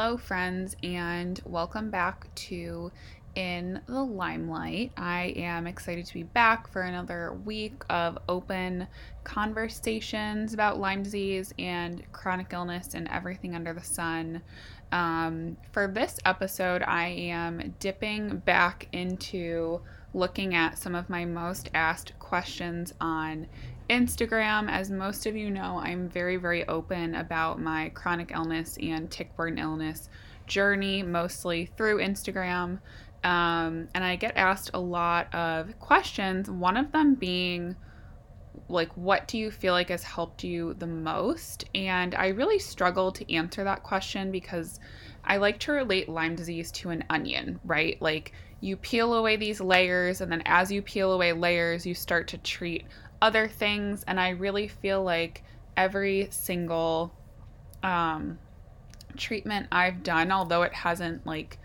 Hello, friends, and welcome back to In the Lymelight. I am excited to be back for another week of open conversations about Lyme disease and chronic illness and everything under the sun. Um, for this episode, I am dipping back into looking at some of my most asked questions on Instagram. As most of you know, I'm very, very open about my chronic illness and tick borne illness journey, mostly through Instagram. Um, and I get asked a lot of questions, one of them being, like, what do you feel like has helped you the most? And I really struggle to answer that question because I like to relate Lyme disease to an onion, right? Like, you peel away these layers, and then as you peel away layers, you start to treat other things and I really feel like every single um, treatment I've done, although it hasn't like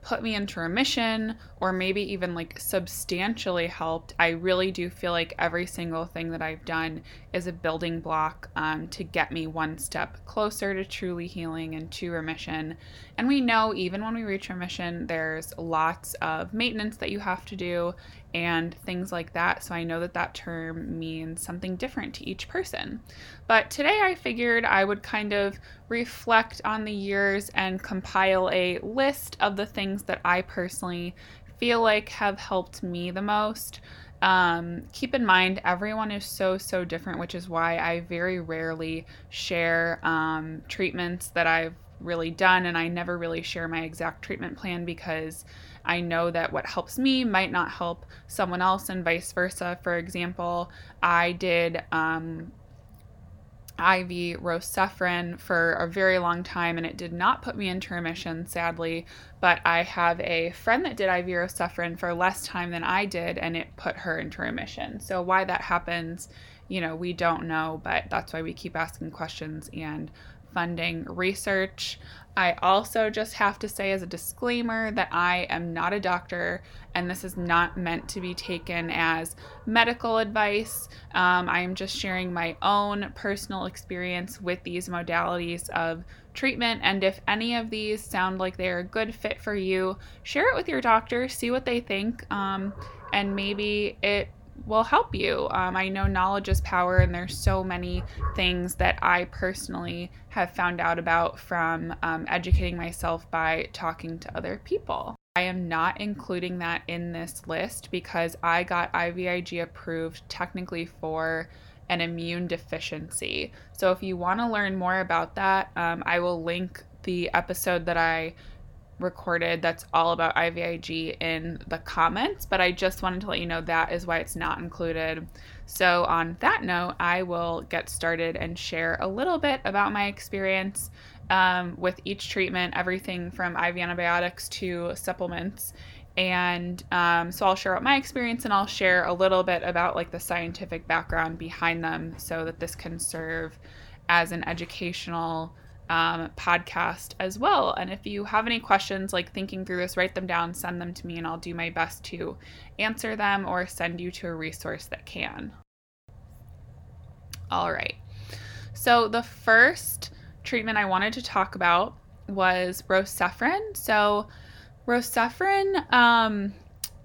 put me into remission or maybe even like substantially helped, I really do feel like every single thing that I've done is a building block um, to get me one step closer to truly healing and to remission. And we know even when we reach remission, there's lots of maintenance that you have to do and things like that. So I know that that term means something different to each person. But today I figured I would kind of reflect on the years and compile a list of the things that I personally feel like have helped me the most. Um, keep in mind, everyone is so, so different, which is why I very rarely share um, treatments that I've really done, and I never really share my exact treatment plan because I know that what helps me might not help someone else, and vice versa. For example, I did um, IV rocephin for a very long time, and it did not put me into remission, sadly. But I have a friend that did IV rocephin for less time than I did, and it put her into remission. So, why that happens, you know, we don't know, but that's why we keep asking questions and funding research. I also just have to say, as a disclaimer, that I am not a doctor and this is not meant to be taken as medical advice. Um, I am just sharing my own personal experience with these modalities of treatment. And if any of these sound like they're a good fit for you, share it with your doctor, see what they think, um, and maybe it will help you. Um, I know knowledge is power, and there's so many things that I personally have found out about from um, educating myself by talking to other people. I am not including that in this list because I got IVIG approved technically for an immune deficiency. So if you want to learn more about that, um, I will link the episode that I recorded that's all about IVIG in the comments, but I just wanted to let you know that is why it's not included. So, on that note, I will get started and share a little bit about my experience um, with each treatment, everything from IV antibiotics to supplements. And um, so I'll share out my experience and I'll share a little bit about like the scientific background behind them so that this can serve as an educational um, podcast as well. And if you have any questions, like thinking through this, write them down, send them to me, and I'll do my best to answer them or send you to a resource that can. All right. So, the first treatment I wanted to talk about was rocephin. So, rocephin, um,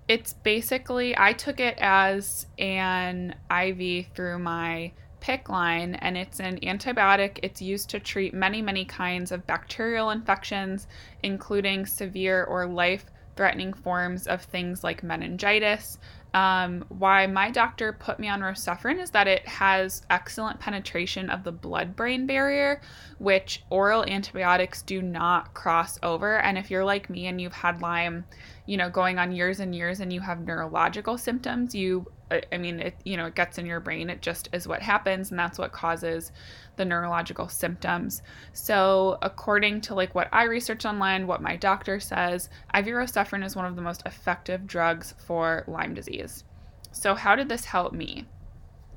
it's basically, I took it as an IV through my PICC line, and it's an antibiotic. It's used to treat many, many kinds of bacterial infections, including severe or life threatening forms of things like meningitis. Um, why my doctor put me on rocephin is that it has excellent penetration of the blood brain barrier, which oral antibiotics do not cross over. And if you're like me and you've had Lyme, you know, going on years and years and you have neurological symptoms, you I mean, it you know, it gets in your brain. It just is what happens, and that's what causes the neurological symptoms. So, according to like what I researched online, what my doctor says, ivermectin is one of the most effective drugs for Lyme disease. So, how did this help me?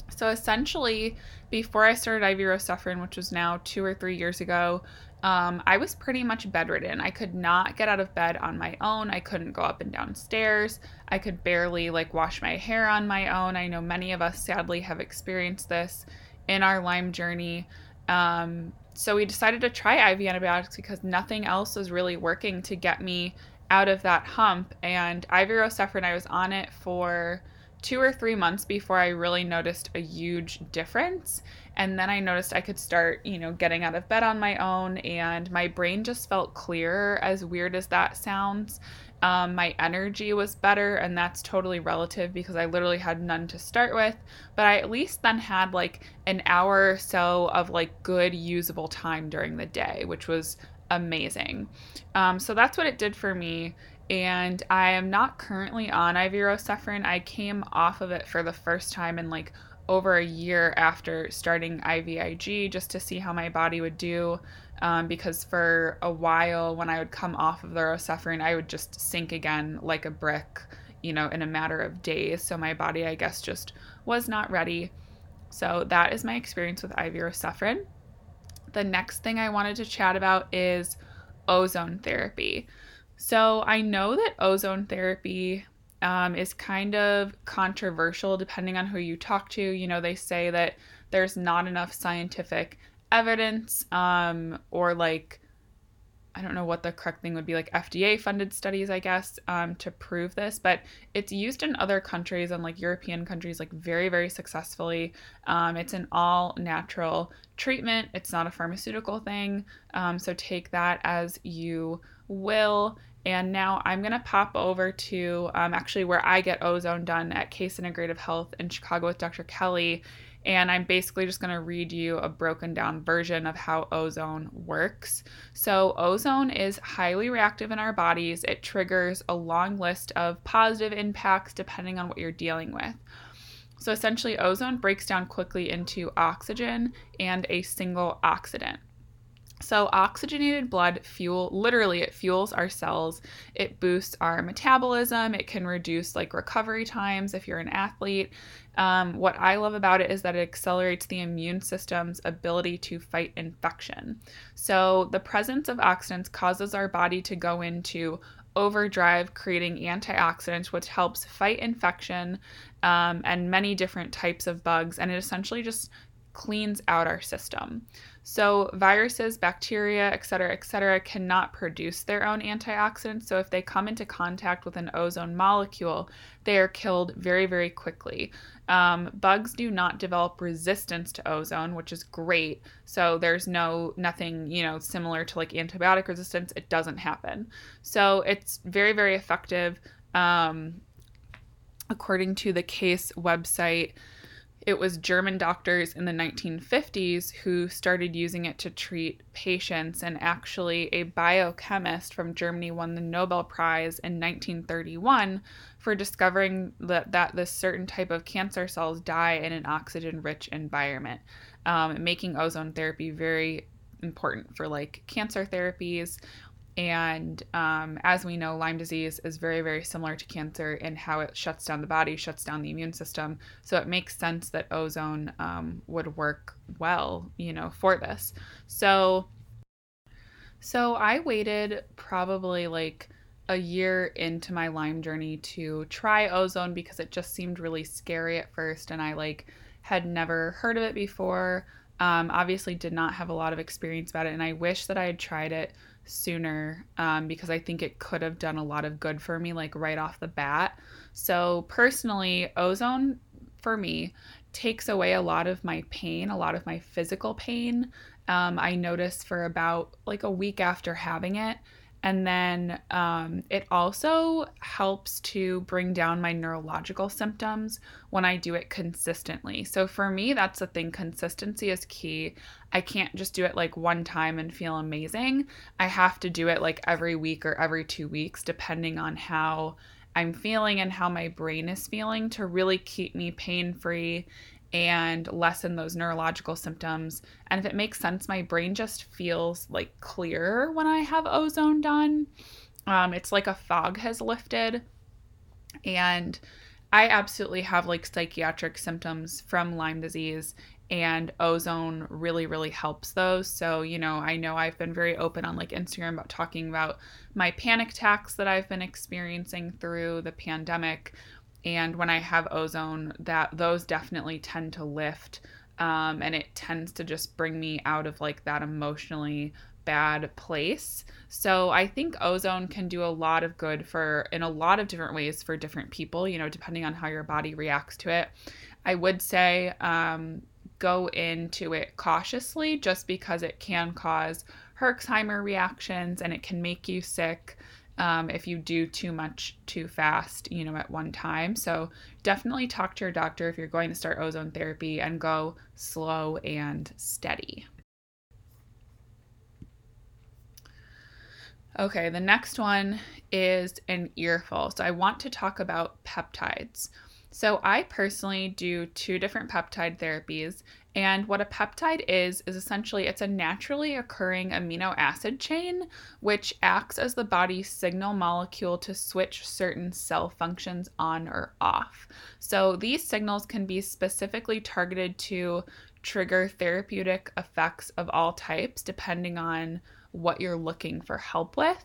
So, essentially, before I started ivermectin, which was now two or three years ago, um, I was pretty much bedridden. I could not get out of bed on my own. I couldn't go up and down stairs. I could barely like wash my hair on my own. I know many of us sadly have experienced this in our Lyme journey. Um, so we decided to try IV antibiotics because nothing else was really working to get me out of that hump. And IV Rocephin, I was on it for two or three months before I really noticed a huge difference. And then I noticed I could start, you know, getting out of bed on my own, and my brain just felt clearer, as weird as that sounds. Um, my energy was better, and that's totally relative because I literally had none to start with. But I at least then had like an hour or so of like good usable time during the day, which was amazing. Um, so that's what it did for me. And I am not currently on Rocephin. I came off of it for the first time in like over a year after starting IVIG just to see how my body would do. Um, because for a while, when I would come off of the Rocephin, I would just sink again like a brick, you know, in a matter of days. So my body, I guess, just was not ready. So that is my experience with Rocephin. The next thing I wanted to chat about is ozone therapy. So I know that ozone therapy um, is kind of controversial depending on who you talk to. You know, they say that there's not enough scientific evidence um, or like, I don't know what the correct thing would be, like FDA funded studies, I guess, um, to prove this, but it's used in other countries and like European countries, like very, very successfully. Um, it's an all natural treatment, it's not a pharmaceutical thing. Um, so take that as you will. And now I'm going to pop over to um, actually where I get ozone done at Case Integrative Health in Chicago with Dr. Kelly. And I'm basically just going to read you a broken down version of how ozone works. So, ozone is highly reactive in our bodies. It triggers a long list of positive impacts depending on what you're dealing with. So, essentially, ozone breaks down quickly into oxygen and a single oxidant. So, oxygenated blood fuel literally it fuels our cells. It boosts our metabolism. It can reduce like recovery times if you're an athlete. Um, what I love about it is that it accelerates the immune system's ability to fight infection. So, the presence of oxidants causes our body to go into overdrive, creating antioxidants, which helps fight infection um, and many different types of bugs. And it essentially just cleans out our system. So, viruses, bacteria, et cetera, et cetera, cannot produce their own antioxidants. So, if they come into contact with an ozone molecule, they are killed very, very quickly. Um, bugs do not develop resistance to ozone, which is great. So, there's no, nothing, you know, similar to like antibiotic resistance. It doesn't happen. So, it's very, very effective. Um, according to the case website, it was German doctors in the 1950s who started using it to treat patients, and actually, a biochemist from Germany won the Nobel Prize in 1931 for discovering that, that this certain type of cancer cells die in an oxygen rich environment, um, making ozone therapy very important for like cancer therapies and um, as we know, Lyme disease is very, very similar to cancer in how it shuts down the body, shuts down the immune system. So it makes sense that ozone um, would work well, you know, for this. So, so I waited probably like a year into my Lyme journey to try ozone because it just seemed really scary at first, and I like had never heard of it before. Um, obviously, did not have a lot of experience about it, and I wish that I had tried it sooner um, because I think it could have done a lot of good for me, like right off the bat. So, personally, ozone for me takes away a lot of my pain, a lot of my physical pain. Um, I noticed for about like a week after having it, and then um, it also helps to bring down my neurological symptoms when I do it consistently. So for me, that's the thing consistency is key. I can't just do it like one time and feel amazing. I have to do it like every week or every two weeks, depending on how I'm feeling and how my brain is feeling to really keep me pain free and lessen those neurological symptoms. And if it makes sense, my brain just feels like clearer when I have ozone done. Um, it's like a fog has lifted. And I absolutely have like psychiatric symptoms from Lyme disease, and ozone really, really helps those. So, you know, I know I've been very open on like Instagram about talking about my panic attacks that I've been experiencing through the pandemic and when I have ozone, that those definitely tend to lift Um, and it tends to just bring me out of like that emotionally bad place. So I think ozone can do a lot of good for in a lot of different ways for different people, you know, depending on how your body reacts to it. I would say um, go into it cautiously just because it can cause Herxheimer reactions and it can make you sick um, if you do too much too fast, you know, at one time. So definitely talk to your doctor if you're going to start ozone therapy and go slow and steady. Okay, the next one is an earful. So I want to talk about peptides. So I personally do two different peptide therapies, and what a peptide is is essentially it's a naturally occurring amino acid chain which acts as the body's signal molecule to switch certain cell functions on or off. So these signals can be specifically targeted to trigger therapeutic effects of all types depending on what you're looking for help with.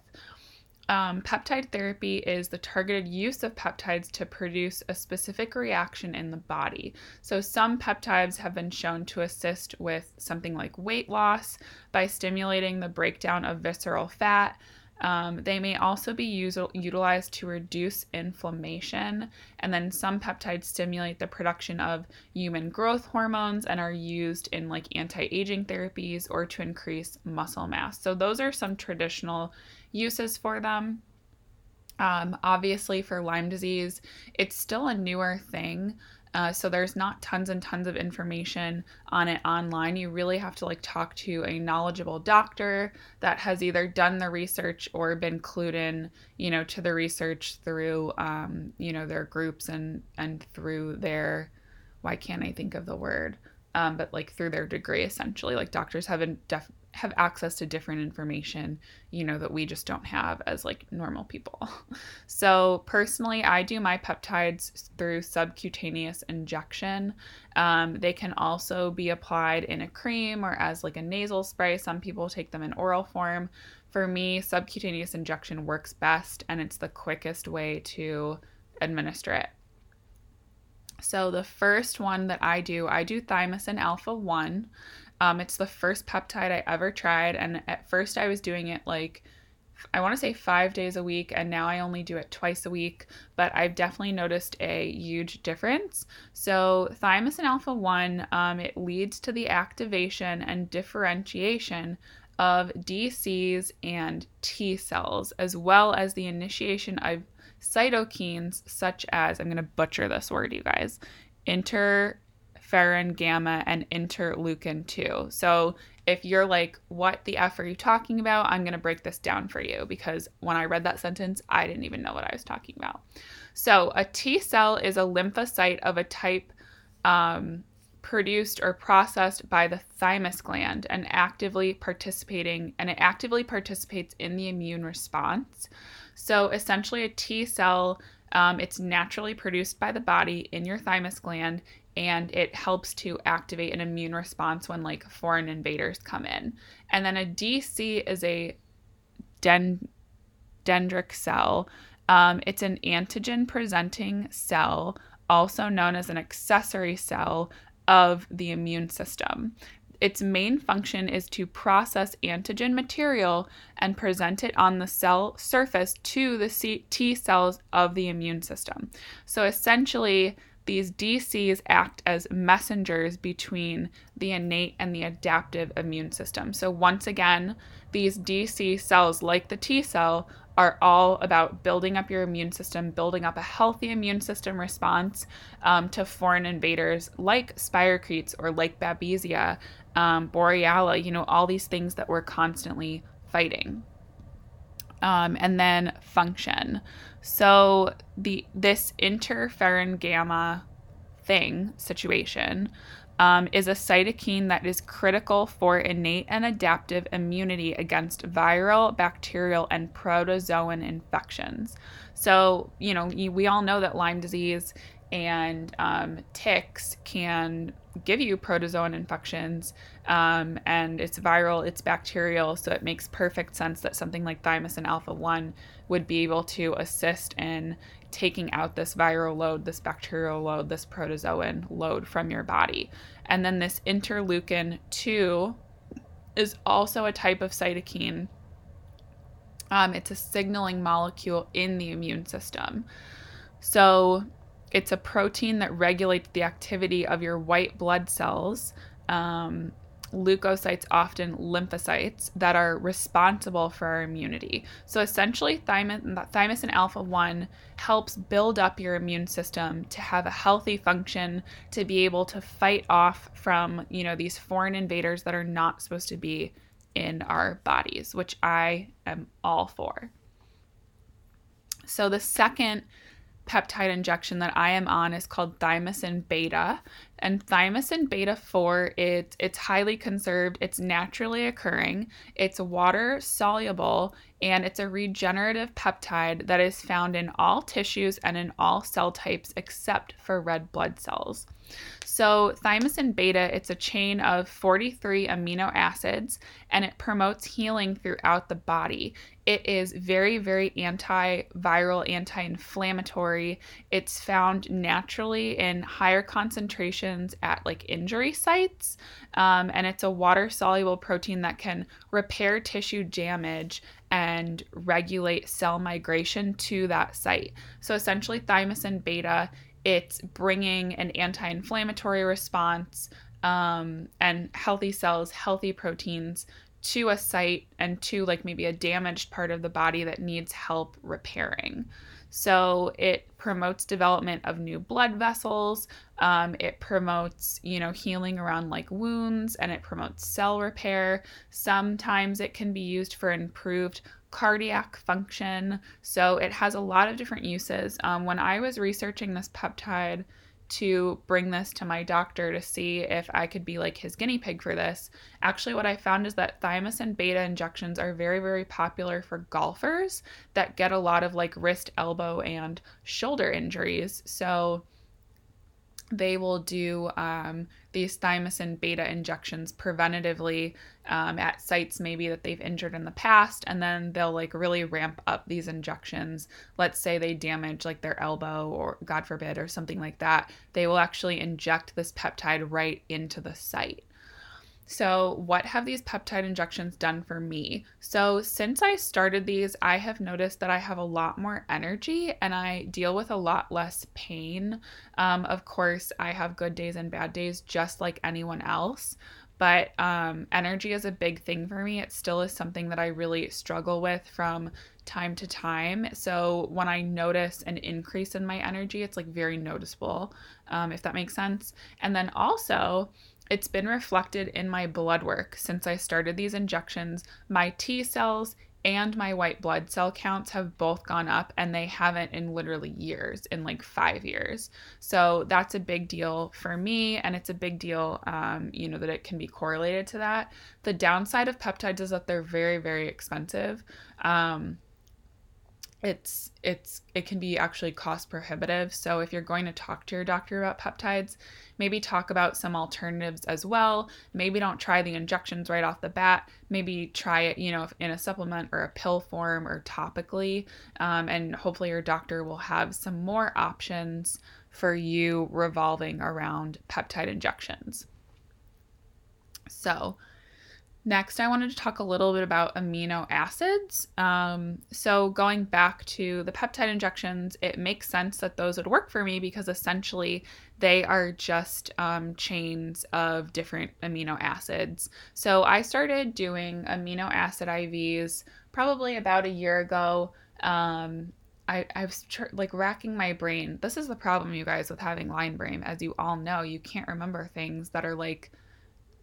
Um, peptide therapy is the targeted use of peptides to produce a specific reaction in the body. So, some peptides have been shown to assist with something like weight loss by stimulating the breakdown of visceral fat. Um, they may also be use, utilized to reduce inflammation, and then some peptides stimulate the production of human growth hormones and are used in like anti aging therapies or to increase muscle mass. So, those are some traditional uses for them. Um, obviously, for Lyme disease, it's still a newer thing. Uh, so there's not tons and tons of information on it online. You really have to like talk to a knowledgeable doctor that has either done the research or been clued in, you know, to the research through, um, you know, their groups and and through their, why can't I think of the word? Um, but like through their degree, essentially, like doctors have been def- have access to different information, you know, that we just don't have as like normal people. So, personally, I do my peptides through subcutaneous injection. Um, they can also be applied in a cream or as like a nasal spray. Some people take them in oral form. For me, subcutaneous injection works best and it's the quickest way to administer it. So, the first one that I do, I do thymosin alpha 1. Um, it's the first peptide I ever tried, and at first I was doing it like I want to say five days a week, and now I only do it twice a week, but I've definitely noticed a huge difference. So, thymosin alpha 1, um, it leads to the activation and differentiation of DCs and T cells, as well as the initiation of cytokines such as, I'm going to butcher this word, you guys, inter interferon gamma, and interleukin 2. So if you're like, what the F are you talking about? I'm going to break this down for you because when I read that sentence, I didn't even know what I was talking about. So a T cell is a lymphocyte of a type um, produced or processed by the thymus gland and actively participating and it actively participates in the immune response. So essentially a T cell um, it's naturally produced by the body in your thymus gland and it helps to activate an immune response when like foreign invaders come in. And then a DC is a den- dendritic cell. Um, it's an antigen presenting cell, also known as an accessory cell of the immune system. Its main function is to process antigen material and present it on the cell surface to the C- T cells of the immune system. So essentially, these DCs act as messengers between the innate and the adaptive immune system. So, once again, these DC cells, like the T cell, are all about building up your immune system, building up a healthy immune system response um, to foreign invaders like spirochetes or like Babesia, um, Borrelia, you know, all these things that we're constantly fighting. Um, and then function. So the this interferon gamma thing situation um, is a cytokine that is critical for innate and adaptive immunity against viral, bacterial, and protozoan infections. So, you know, we all know that Lyme disease and um, ticks can give you protozoan infections um, and it's viral it's bacterial so it makes perfect sense that something like thymosin alpha 1 would be able to assist in taking out this viral load this bacterial load this protozoan load from your body. And then this interleukin 2 is also a type of cytokine. Um, it's a signaling molecule in the immune system. So it's a protein that regulates the activity of your white blood cells. Um, leukocytes, often lymphocytes, that are responsible for our immunity. So essentially, thymosin, thymosin alpha 1 helps build up your immune system to have a healthy function, to be able to fight off from, you know, these foreign invaders that are not supposed to be in our bodies, which I am all for. So the second peptide injection that I am on is called thymosin beta. And thymosin beta 4, it, it's highly conserved, it's naturally occurring, it's water soluble, and it's a regenerative peptide that is found in all tissues and in all cell types except for red blood cells. So, thymosin beta, it's a chain of 43 amino acids and it promotes healing throughout the body. It is very, very antiviral, anti inflammatory. It's found naturally in higher concentrations at like injury sites. Um, and it's a water soluble protein that can repair tissue damage and regulate cell migration to that site. So essentially, thymosin beta it's bringing an anti-inflammatory response um, and healthy cells healthy proteins to a site and to like maybe a damaged part of the body that needs help repairing. So it promotes development of new blood vessels um, it promotes you know healing around like wounds and it promotes cell repair. Sometimes it can be used for improved cardiac function. So it has a lot of different uses. Um, when I was researching this peptide to bring this to my doctor to see if I could be like his guinea pig for this, actually, what I found is that thymosin beta injections are very, very popular for golfers that get a lot of like wrist, elbow, and shoulder injuries. So they will do um, these thymosin beta injections preventatively um, at sites maybe that they've injured in the past and then they'll like really ramp up these injections. Let's say they damage like their elbow or god forbid or something like that. They will actually inject this peptide right into the site so, what have these peptide injections done for me? So, since I started these, I have noticed that I have a lot more energy and I deal with a lot less pain. Um, of course, I have good days and bad days just like anyone else. But um, energy is a big thing for me. It still is something that I really struggle with from time to time. So when I notice an increase in my energy, it's like very noticeable, um, if that makes sense. And then also, it's been reflected in my blood work since I started these injections. My T cells and my white blood cell counts have both gone up and they haven't in literally years in like five years. So that's a big deal for me and it's a big deal um, you know that it can be correlated to that. The downside of peptides is that they're very very expensive. Um, it's it's it can be actually cost prohibitive. So if you're going to talk to your doctor about peptides maybe talk about some alternatives as well. Maybe don't try the injections right off the bat. Maybe try it you know in a supplement or a pill form or topically. Um, and hopefully your doctor will have some more options for you revolving around peptide injections. So Next, I wanted to talk a little bit about amino acids. Um, so, going back to the peptide injections, it makes sense that those would work for me because essentially they are just um, chains of different amino acids. So, I started doing amino acid IVs probably about a year ago. Um, I, I was tr- like racking my brain. This is the problem, you guys, with having Lyme brain. As you all know, you can't remember things that are like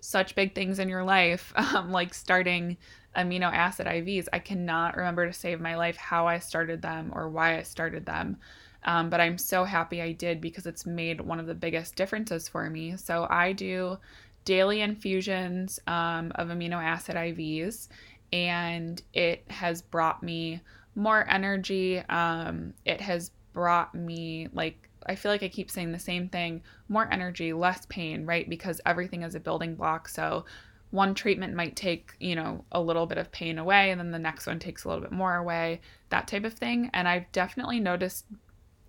such big things in your life, um, like starting amino acid IVs. I cannot remember to save my life how I started them or why I started them. Um, but I'm so happy I did because it's made one of the biggest differences for me. So I do daily infusions um, of amino acid IVs, and it has brought me more energy. Um, it has brought me like I feel like I keep saying the same thing more energy, less pain, right? Because everything is a building block. So one treatment might take, you know, a little bit of pain away and then the next one takes a little bit more away, that type of thing. And I've definitely noticed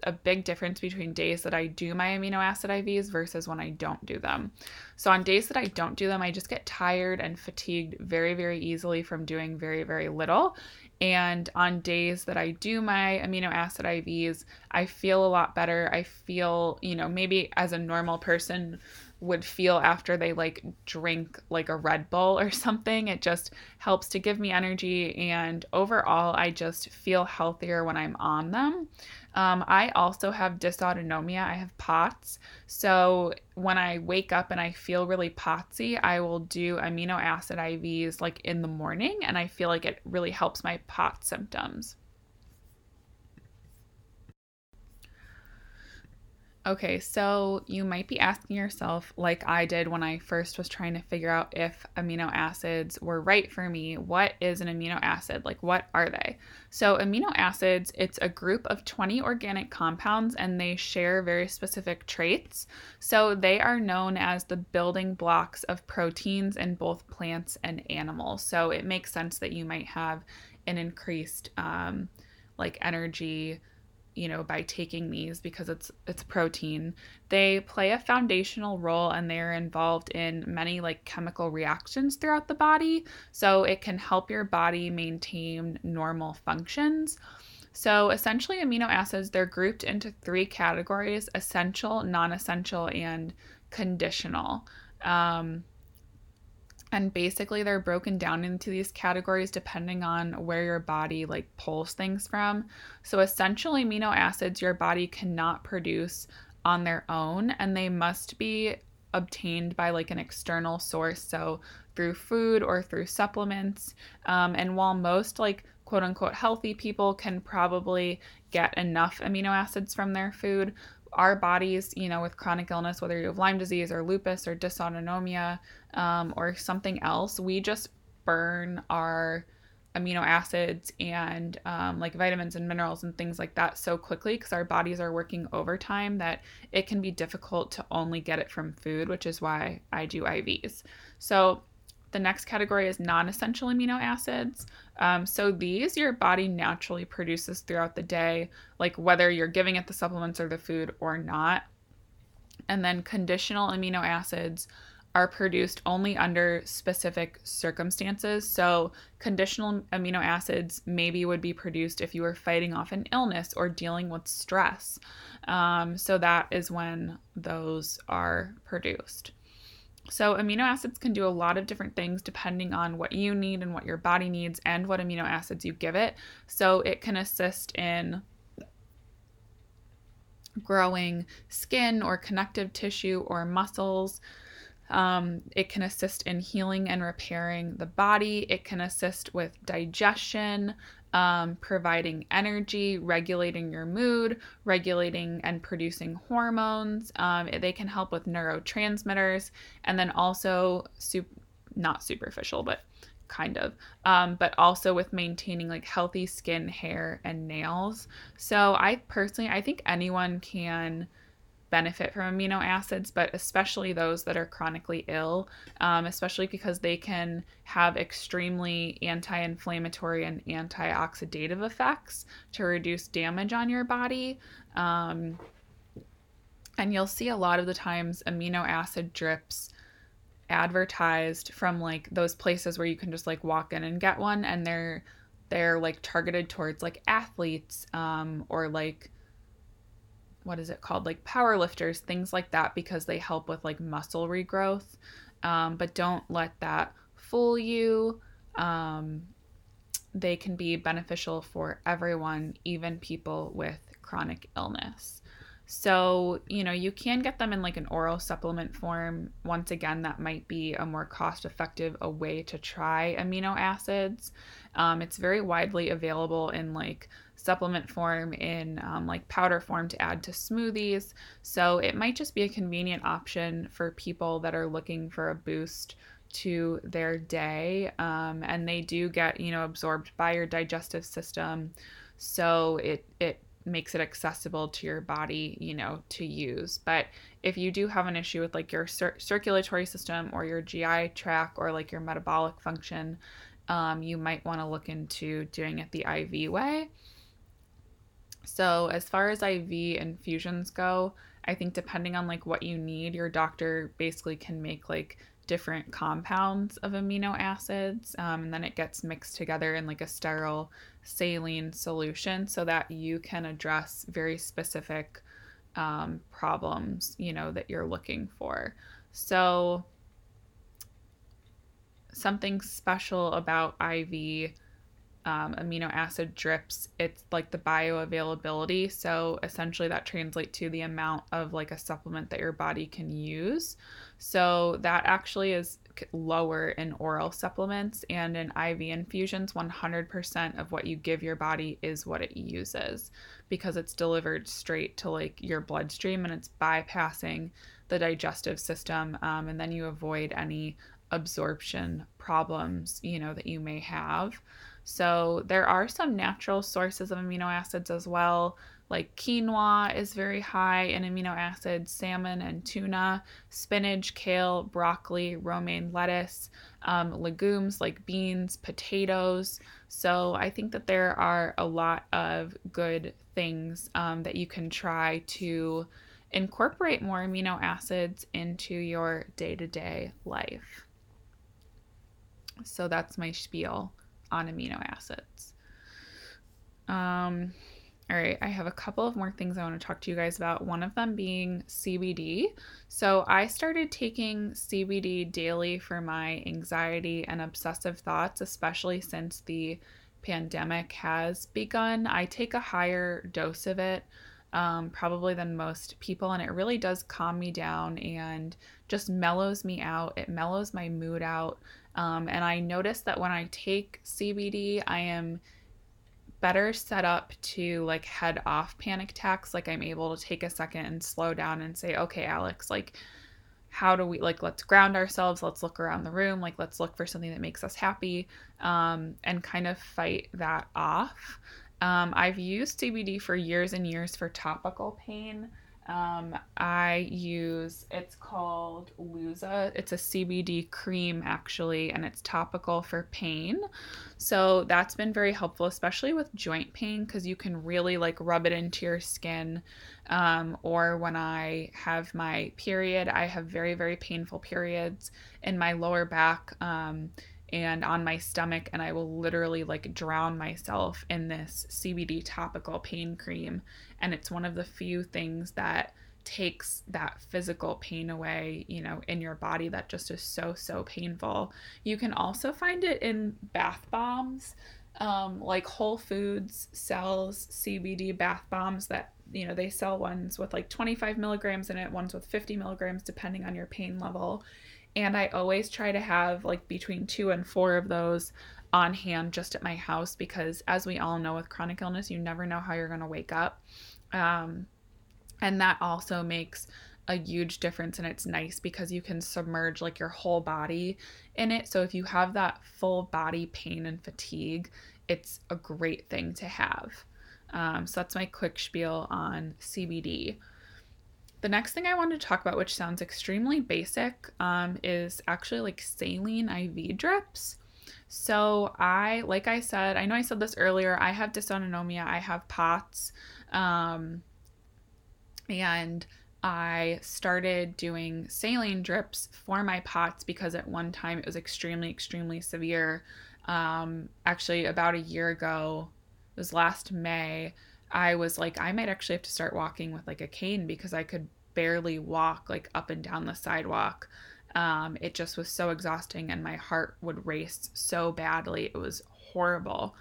a big difference between days that I do my amino acid IVs versus when I don't do them. So on days that I don't do them, I just get tired and fatigued very very easily from doing very very little. And on days that I do my amino acid IVs, I feel a lot better. I feel, you know, maybe as a normal person would feel after they like drink like a Red Bull or something. It just helps to give me energy, and overall, I just feel healthier when I'm on them. Um, I also have dysautonomia. I have POTS. So when I wake up and I feel really potsy, I will do amino acid IVs like in the morning, and I feel like it really helps my POTS symptoms. Okay, so you might be asking yourself, like I did when I first was trying to figure out if amino acids were right for me, what is an amino acid? Like, what are they? So, amino acids, it's a group of 20 organic compounds and they share very specific traits. So, they are known as the building blocks of proteins in both plants and animals. So, it makes sense that you might have an increased, um, like, energy you know by taking these because it's it's protein. They play a foundational role and they're involved in many like chemical reactions throughout the body. So it can help your body maintain normal functions. So essentially amino acids they're grouped into three categories essential non-essential and conditional. Um, and basically they're broken down into these categories depending on where your body like pulls things from. So essentially amino acids your body cannot produce on their own and they must be obtained by like an external source so through food or through supplements. Um, and while most like quote unquote healthy people can probably get enough amino acids from their food our bodies, you know, with chronic illness, whether you have Lyme disease or lupus or dysautonomia um, or something else, we just burn our amino acids and um, like vitamins and minerals and things like that so quickly because our bodies are working overtime that it can be difficult to only get it from food, which is why I do IVs. So the next category is non essential amino acids. Um, so these your body naturally produces throughout the day, like whether you're giving it the supplements or the food or not. And then conditional amino acids are produced only under specific circumstances. So, conditional amino acids maybe would be produced if you were fighting off an illness or dealing with stress. Um, so, that is when those are produced. So, amino acids can do a lot of different things depending on what you need and what your body needs and what amino acids you give it. So, it can assist in growing skin or connective tissue or muscles. Um, it can assist in healing and repairing the body. It can assist with digestion, um, providing energy, regulating your mood, regulating and producing hormones. Um, they can help with neurotransmitters, and then also, sup- not superficial, but kind of, um, but also with maintaining like healthy skin, hair, and nails. So I personally, I think anyone can benefit from amino acids, but especially those that are chronically ill, um, especially because they can have extremely anti inflammatory and antioxidative effects to reduce damage on your body. Um, and you'll see a lot of the times amino acid drips advertised from like those places where you can just like walk in and get one and they're they're like targeted towards like athletes um, or like what is it called? Like power lifters things like that because they help with like muscle regrowth. Um, but don't let that fool you. Um, they can be beneficial for everyone even people with chronic illness so, you know, you can get them in like an oral supplement form. Once again, that might be a more cost effective a way to try amino acids. Um, it's very widely available in like supplement form, in um, like powder form to add to smoothies. So, it might just be a convenient option for people that are looking for a boost to their day. Um, and they do get, you know, absorbed by your digestive system. So, it, it makes it accessible to your body, you know, to use. But if you do have an issue with like your cir- circulatory system or your GI tract or like your metabolic function, um, you might want to look into doing it the IV way. So, as far as IV infusions go, I think depending on like what you need, your doctor basically can make like different compounds of amino acids um, and then it gets mixed together in like a sterile saline solution so that you can address very specific um, problems you know that you're looking for. So something special about iv um, amino acid drips it's like the bioavailability so essentially that translates to the amount of like a supplement that your body can use so that actually is lower in oral supplements and in IV infusions. 100% of what you give your body is what it uses because it's delivered straight to like your bloodstream and it's bypassing the digestive system. Um, and then you avoid any absorption problems, you know, that you may have. So there are some natural sources of amino acids as well like quinoa is very high in amino acids, salmon and tuna, spinach, kale, broccoli, romaine lettuce, um, legumes like beans, potatoes. So I think that there are a lot of good things um, that you can try to incorporate more amino acids into your day to day life. So that's my spiel on amino acids. Um, all right, I have a couple of more things I want to talk to you guys about. One of them being CBD. So, I started taking CBD daily for my anxiety and obsessive thoughts, especially since the pandemic has begun. I take a higher dose of it, um, probably than most people, and it really does calm me down and just mellows me out. It mellows my mood out. Um, and I notice that when I take CBD, I am better set up to like head off panic attacks. Like i'm able to take a second and slow down and say okay alex like how do we like let's ground ourselves. Let's look around the room. Like let's look for something that makes us happy um, and kind of fight that off. Um, i've used cbd for years and years for topical pain um, I use it's called Luza. It's a CBD cream actually, and it's topical for pain. So that's been very helpful, especially with joint pain, because you can really like rub it into your skin. Um, or when I have my period, I have very very painful periods in my lower back. Um, and on my stomach and I will literally like drown myself in this CBD topical pain cream and it's one of the few things that takes that physical pain away, you know, in your body that just is so so painful. You can also find it in bath bombs. Um, like Whole Foods sells CBD bath bombs that you know they sell ones with like 25 milligrams in it, ones with 50 milligrams depending on your pain level and I always try to have like between two and four of those on hand just at my house because, as we all know, with chronic illness, you never know how you're going to wake up. Um, and that also makes a huge difference and it's nice because you can submerge like your whole body in it. So if you have that full body pain and fatigue, it's a great thing to have. Um, so that's my quick spiel on CBD. The next thing I wanted to talk about, which sounds extremely basic, um, is actually like saline IV drips. So I, like I said, I know I said this earlier. I have dysautonomia. I have POTS, um, and I started doing saline drips for my POTS because at one time it was extremely, extremely severe. Um, actually, about a year ago, it was last May. I was like, I might actually have to start walking with like a cane because I could barely walk like up and down the sidewalk. Um, it just was so exhausting and my heart would race so badly. It was horrible.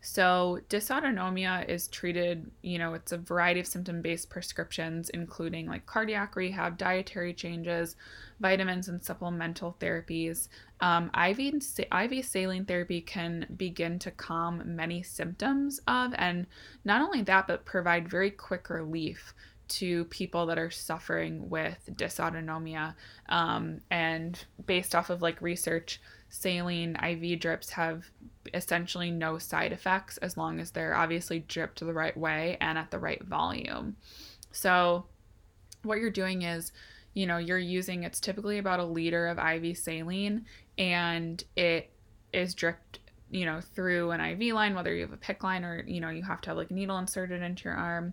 So, dysautonomia is treated, you know, it's a variety of symptom based prescriptions, including like cardiac rehab, dietary changes, vitamins, and supplemental therapies. Um, IV, IV saline therapy can begin to calm many symptoms of, and not only that, but provide very quick relief to people that are suffering with dysautonomia. Um, and based off of like research, saline IV drips have essentially no side effects as long as they're obviously dripped the right way and at the right volume. So, what you're doing is, you know, you're using it's typically about a liter of IV saline and it is dripped you know through an iv line whether you have a PICC line or you know you have to have like a needle inserted into your arm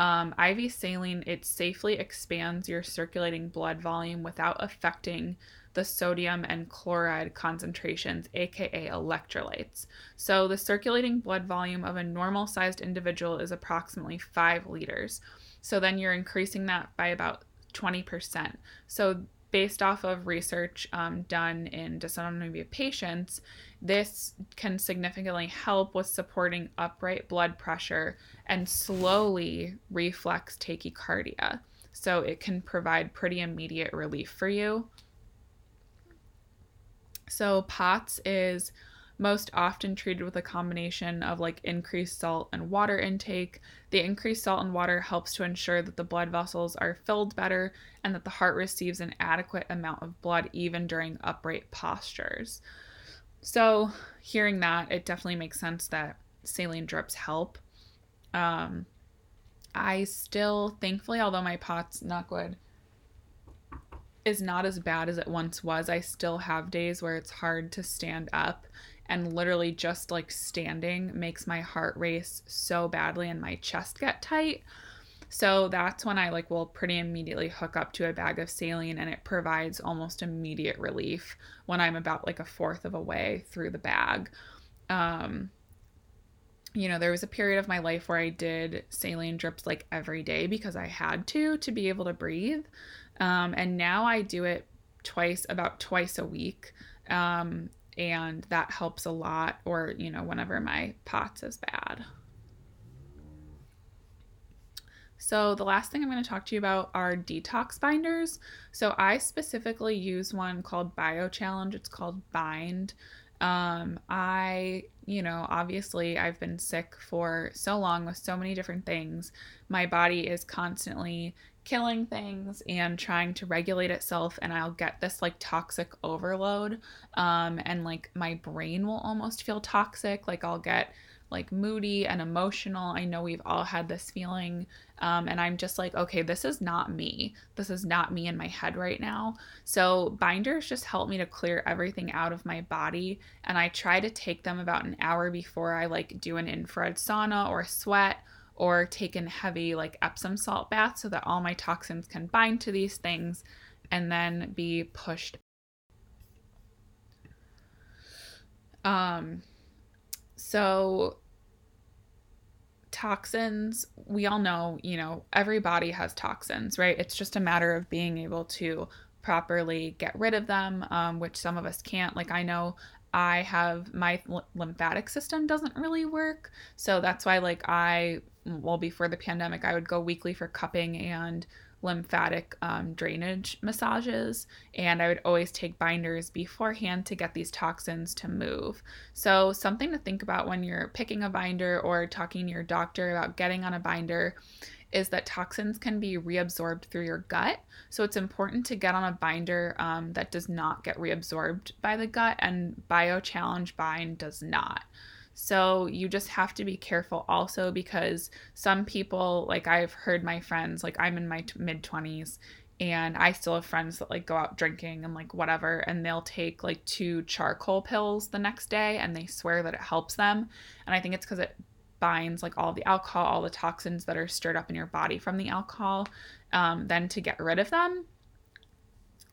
um, IV saline, it safely expands your circulating blood volume without affecting the sodium and chloride concentrations, aka electrolytes. So, the circulating blood volume of a normal sized individual is approximately 5 liters. So, then you're increasing that by about 20%. So, based off of research um, done in dysautonomia patients, this can significantly help with supporting upright blood pressure and slowly reflex tachycardia. So it can provide pretty immediate relief for you. So, POTS is most often treated with a combination of like increased salt and water intake. The increased salt and water helps to ensure that the blood vessels are filled better and that the heart receives an adequate amount of blood even during upright postures. So, hearing that, it definitely makes sense that saline drips help. Um, I still, thankfully, although my POTS, not good, is not as bad as it once was, I still have days where it's hard to stand up and literally just like standing makes my heart race so badly and my chest get tight. So that's when I like will pretty immediately hook up to a bag of saline and it provides almost immediate relief when I'm about like a fourth of a way through the bag. Um, you know, there was a period of my life where I did saline drips like every day because I had to to be able to breathe. Um, and now I do it twice, about twice a week. Um, and that helps a lot or you know whenever my POTS is bad so the last thing i'm going to talk to you about are detox binders so i specifically use one called bio challenge it's called bind um, I, you know, obviously I've been sick for so long with so many different things. My body is constantly killing things and trying to regulate itself and I'll get this like toxic overload um and like my brain will almost feel toxic like I'll get like moody and emotional. I know we've all had this feeling. Um, and I'm just like, okay, this is not me. This is not me in my head right now. So, binders just help me to clear everything out of my body. And I try to take them about an hour before I like do an infrared sauna or sweat or taken heavy like Epsom salt baths so that all my toxins can bind to these things and then be pushed. Um, so toxins, we all know, you know, every body has toxins, right? It's just a matter of being able to properly get rid of them, um, which some of us can't. Like, I know I have my lymphatic system doesn't really work. So that's why, like, I well before the pandemic i would go weekly for cupping and lymphatic um, drainage massages and i would always take binders beforehand to get these toxins to move so something to think about when you're picking a binder or talking to your doctor about getting on a binder is that toxins can be reabsorbed through your gut. So it's important to get on a binder um, that does not get reabsorbed by the gut, and Bio Challenge Bind does not. So you just have to be careful also because some people, like I've heard my friends, like I'm in my t- mid 20s and I still have friends that like go out drinking and like whatever and they'll take like two charcoal pills the next day and they swear that it helps them. And I think it's because it binds like all the alcohol, all the toxins that are stirred up in your body from the alcohol, um, then to get rid of them.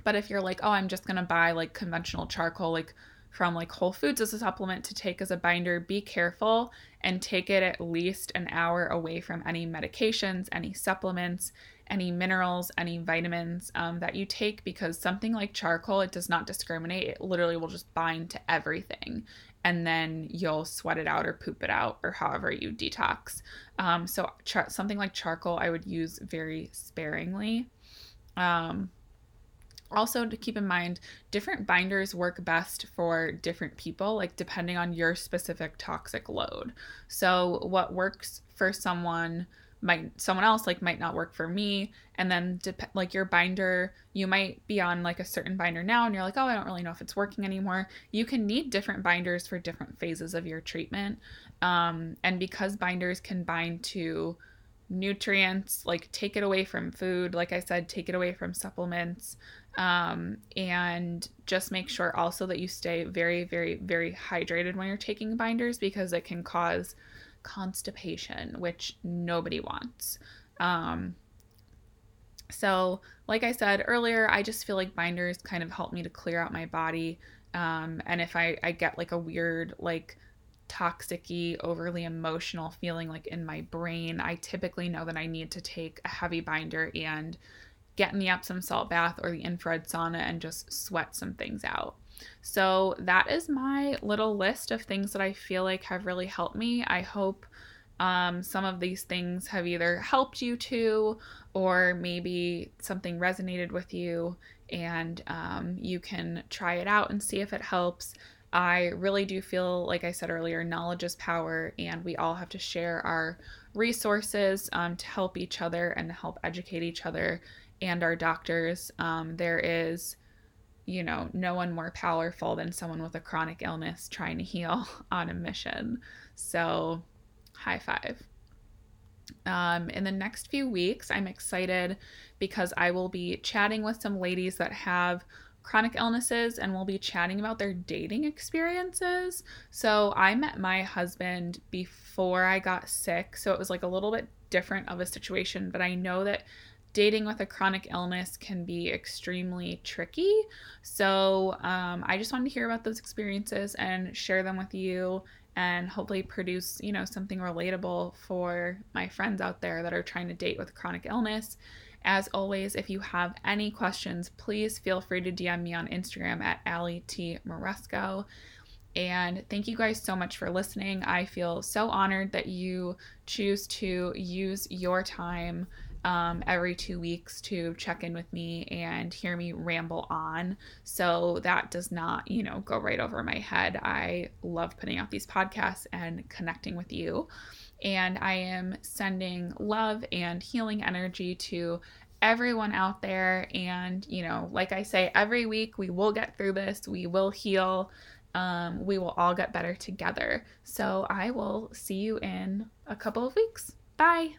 But if you're like, oh, I'm just gonna buy like conventional charcoal, like from like Whole Foods as a supplement to take as a binder, be careful and take it at least an hour away from any medications, any supplements, any minerals, any vitamins um, that you take because something like charcoal, it does not discriminate. It literally will just bind to everything. And then you'll sweat it out or poop it out or however you detox. Um, so, char- something like charcoal, I would use very sparingly. Um, also to keep in mind different binders work best for different people like depending on your specific toxic load. So what works for someone might someone else like might not work for me and then dep- like your binder you might be on like a certain binder now and you're like oh i don't really know if it's working anymore. You can need different binders for different phases of your treatment um, and because binders can bind to nutrients like take it away from food like i said take it away from supplements um, and just make sure also that you stay very very very hydrated when you're taking binders because it can cause constipation, which nobody wants. Um, so, like I said earlier, I just feel like binders kind of help me to clear out my body. Um, and if I, I get like a weird, like, toxicy, overly emotional feeling like in my brain, I typically know that I need to take a heavy binder and get in the Epsom salt bath or the infrared sauna and just sweat some things out. So that is my little list of things that I feel like have really helped me. I hope um, some of these things have either helped you too, or maybe something resonated with you and um, you can try it out and see if it helps. I really do feel, like I said earlier, knowledge is power, and we all have to share our resources um, to help each other and to help educate each other and our doctors. Um, there is you know, no one more powerful than someone with a chronic illness trying to heal on a mission. So, high five. Um, in the next few weeks, I'm excited because I will be chatting with some ladies that have chronic illnesses and we'll be chatting about their dating experiences. So, I met my husband before I got sick, so it was like a little bit different of a situation, but I know that dating with a chronic illness can be extremely tricky. So, um, I just wanted to hear about those experiences and share them with you and hopefully produce, you know, something relatable for my friends out there that are trying to date with chronic illness. As always, if you have any questions, please feel free to DM me on Instagram at Ali T. Moresco. And thank you guys so much for listening. I feel so honored that you choose to use your time um, every two weeks to check in with me and hear me ramble on. So that does not, you know, go right over my head. I love putting out these podcasts and connecting with you. And I am sending love and healing energy to everyone out there. And, you know, like I say, every week we will get through this, we will heal. Um, we will all get better together. So I will see you in a couple of weeks. Bye.